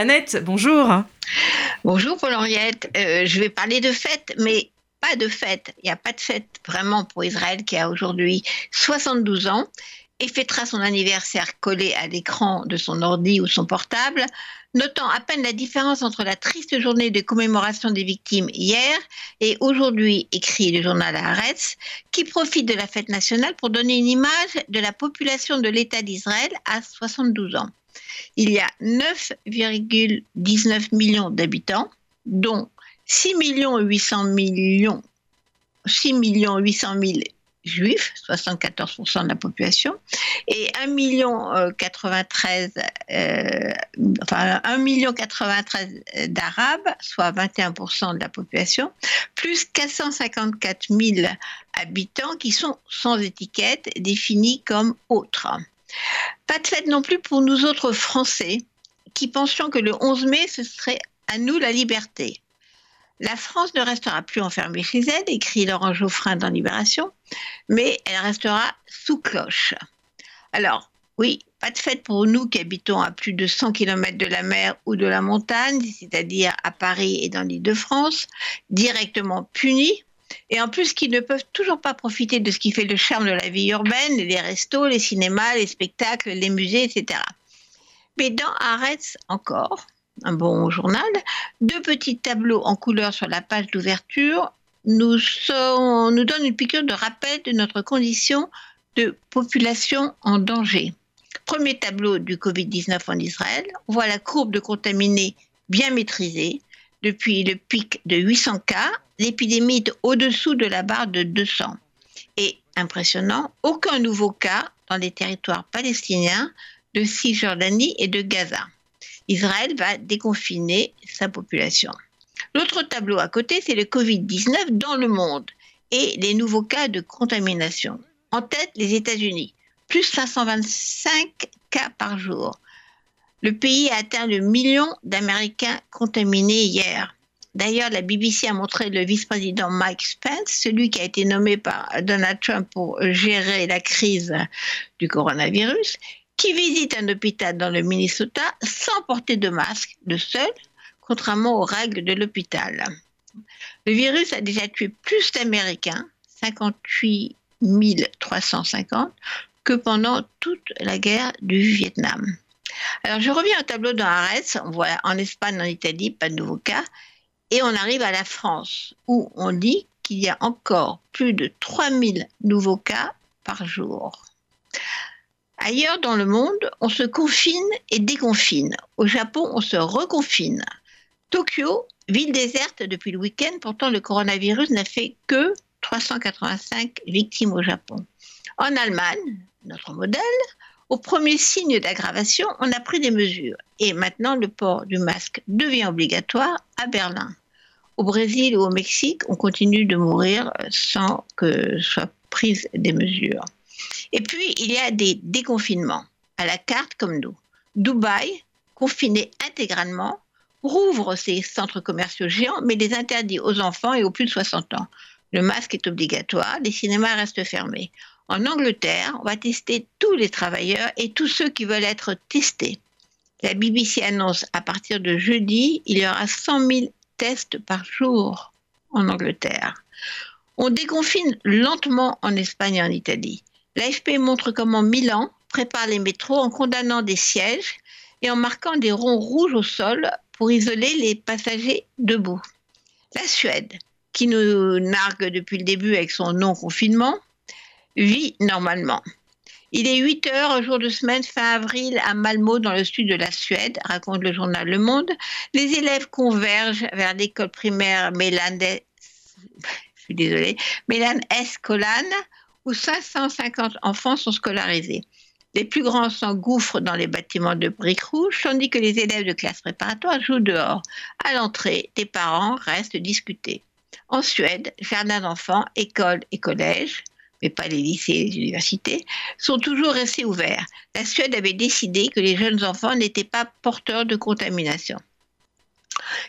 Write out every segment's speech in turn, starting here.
Annette, bonjour. Bonjour Paul-Henriette. Euh, je vais parler de fête, mais pas de fête. Il n'y a pas de fête vraiment pour Israël qui a aujourd'hui 72 ans et fêtera son anniversaire collé à l'écran de son ordi ou son portable, notant à peine la différence entre la triste journée de commémoration des victimes hier et aujourd'hui, écrit le journal Haaretz, qui profite de la fête nationale pour donner une image de la population de l'État d'Israël à 72 ans. Il y a 9,19 millions d'habitants, dont 6 800 millions 6 800 000 juifs, 74% de la population, et 1 million 93, euh, enfin 1 million 93 d'Arabes, soit 21% de la population, plus 454 000 habitants qui sont sans étiquette, définis comme autres. Pas de fête non plus pour nous autres Français, qui pensions que le 11 mai, ce serait à nous la liberté. La France ne restera plus enfermée chez elle, écrit Laurent Geoffrin dans Libération, mais elle restera sous cloche. Alors, oui, pas de fête pour nous qui habitons à plus de 100 km de la mer ou de la montagne, c'est-à-dire à Paris et dans l'île de France, directement punis, et en plus qui ne peuvent toujours pas profiter de ce qui fait le charme de la vie urbaine, les restos, les cinémas, les spectacles, les musées, etc. Mais dans Arrête encore, un bon journal, deux petits tableaux en couleur sur la page d'ouverture nous, donnent une piqûre de rappel de notre condition de population en danger. Premier tableau du Covid-19 en Israël, on voit la courbe de contaminés bien maîtrisée. Depuis le pic de 800 cas, l'épidémie est au-dessous de la barre de 200. Et impressionnant, aucun nouveau cas dans les territoires palestiniens de Cisjordanie et de Gaza. Israël va déconfiner sa population. L'autre tableau à côté, c'est le Covid-19 dans le monde et les nouveaux cas de contamination. En tête, les États-Unis, plus 525 cas par jour. Le pays a atteint le million d'Américains contaminés hier. D'ailleurs, la BBC a montré le vice-président Mike Spence, celui qui a été nommé par Donald Trump pour gérer la crise du coronavirus, qui visite un hôpital dans le Minnesota sans porter de masque, le seul, contrairement aux règles de l'hôpital. Le virus a déjà tué plus d'Américains, 58 350, que pendant toute la guerre du Vietnam. Alors je reviens au tableau dans on voit en Espagne, en Italie, pas de nouveaux cas, et on arrive à la France, où on dit qu'il y a encore plus de 3000 nouveaux cas par jour. Ailleurs dans le monde, on se confine et déconfine. Au Japon, on se reconfine. Tokyo, ville déserte depuis le week-end, pourtant le coronavirus n'a fait que 385 victimes au Japon. En Allemagne, notre modèle, au premier signe d'aggravation, on a pris des mesures. Et maintenant, le port du masque devient obligatoire à Berlin. Au Brésil ou au Mexique, on continue de mourir sans que soient prises des mesures. Et puis, il y a des déconfinements, à la carte comme nous. Dubaï, confiné intégralement, rouvre ses centres commerciaux géants, mais les interdit aux enfants et aux plus de 60 ans. Le masque est obligatoire, les cinémas restent fermés. En Angleterre, on va tester tous les travailleurs et tous ceux qui veulent être testés. La BBC annonce à partir de jeudi, il y aura 100 000 tests par jour en Angleterre. On déconfine lentement en Espagne et en Italie. L'AFP montre comment Milan prépare les métros en condamnant des sièges et en marquant des ronds rouges au sol pour isoler les passagers debout. La Suède, qui nous nargue depuis le début avec son non-confinement, vit normalement. Il est 8 heures, jour de semaine, fin avril, à Malmo, dans le sud de la Suède, raconte le journal Le Monde. Les élèves convergent vers l'école primaire Mélane, je suis désolée, où 550 enfants sont scolarisés. Les plus grands s'engouffrent dans les bâtiments de briques rouges, tandis que les élèves de classe préparatoire jouent dehors. À l'entrée, des parents restent discutés. En Suède, jardins d'enfants, écoles et collèges, mais pas les lycées et les universités, sont toujours restés ouverts. La Suède avait décidé que les jeunes enfants n'étaient pas porteurs de contamination.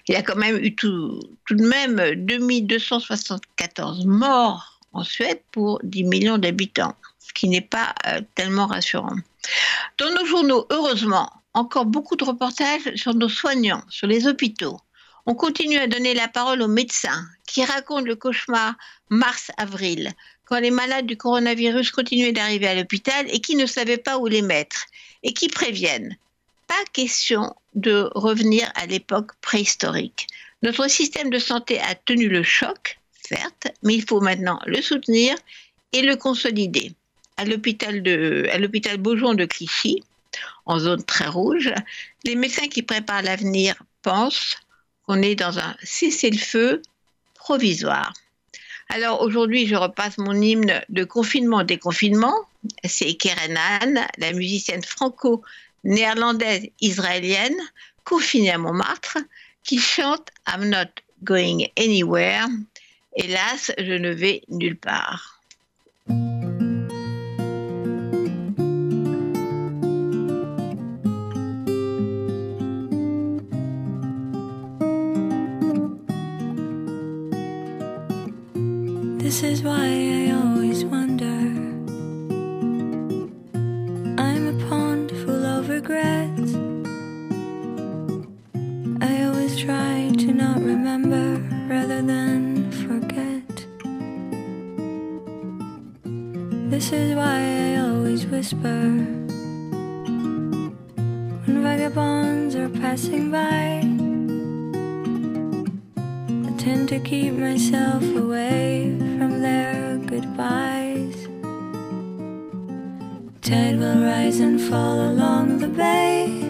Il y a quand même eu tout, tout de même 2274 morts en Suède pour 10 millions d'habitants, ce qui n'est pas euh, tellement rassurant. Dans nos journaux, heureusement, encore beaucoup de reportages sur nos soignants, sur les hôpitaux. On continue à donner la parole aux médecins qui racontent le cauchemar mars-avril, quand les malades du coronavirus continuaient d'arriver à l'hôpital et qui ne savaient pas où les mettre, et qui préviennent. Pas question de revenir à l'époque préhistorique. Notre système de santé a tenu le choc, certes, mais il faut maintenant le soutenir et le consolider. À l'hôpital Beaujon de Clichy, en zone très rouge, les médecins qui préparent l'avenir pensent qu'on est dans un cessez-le-feu provisoire. Alors aujourd'hui, je repasse mon hymne de confinement-déconfinement. C'est Keren Anne, la musicienne franco-néerlandaise israélienne, confinée à Montmartre, qui chante I'm not going anywhere. Hélas, je ne vais nulle part. This is why I always wonder. I'm a pond full of regrets. This is why I always whisper when vagabonds are passing by I tend to keep myself away from their goodbyes. Tide will rise and fall along the bay.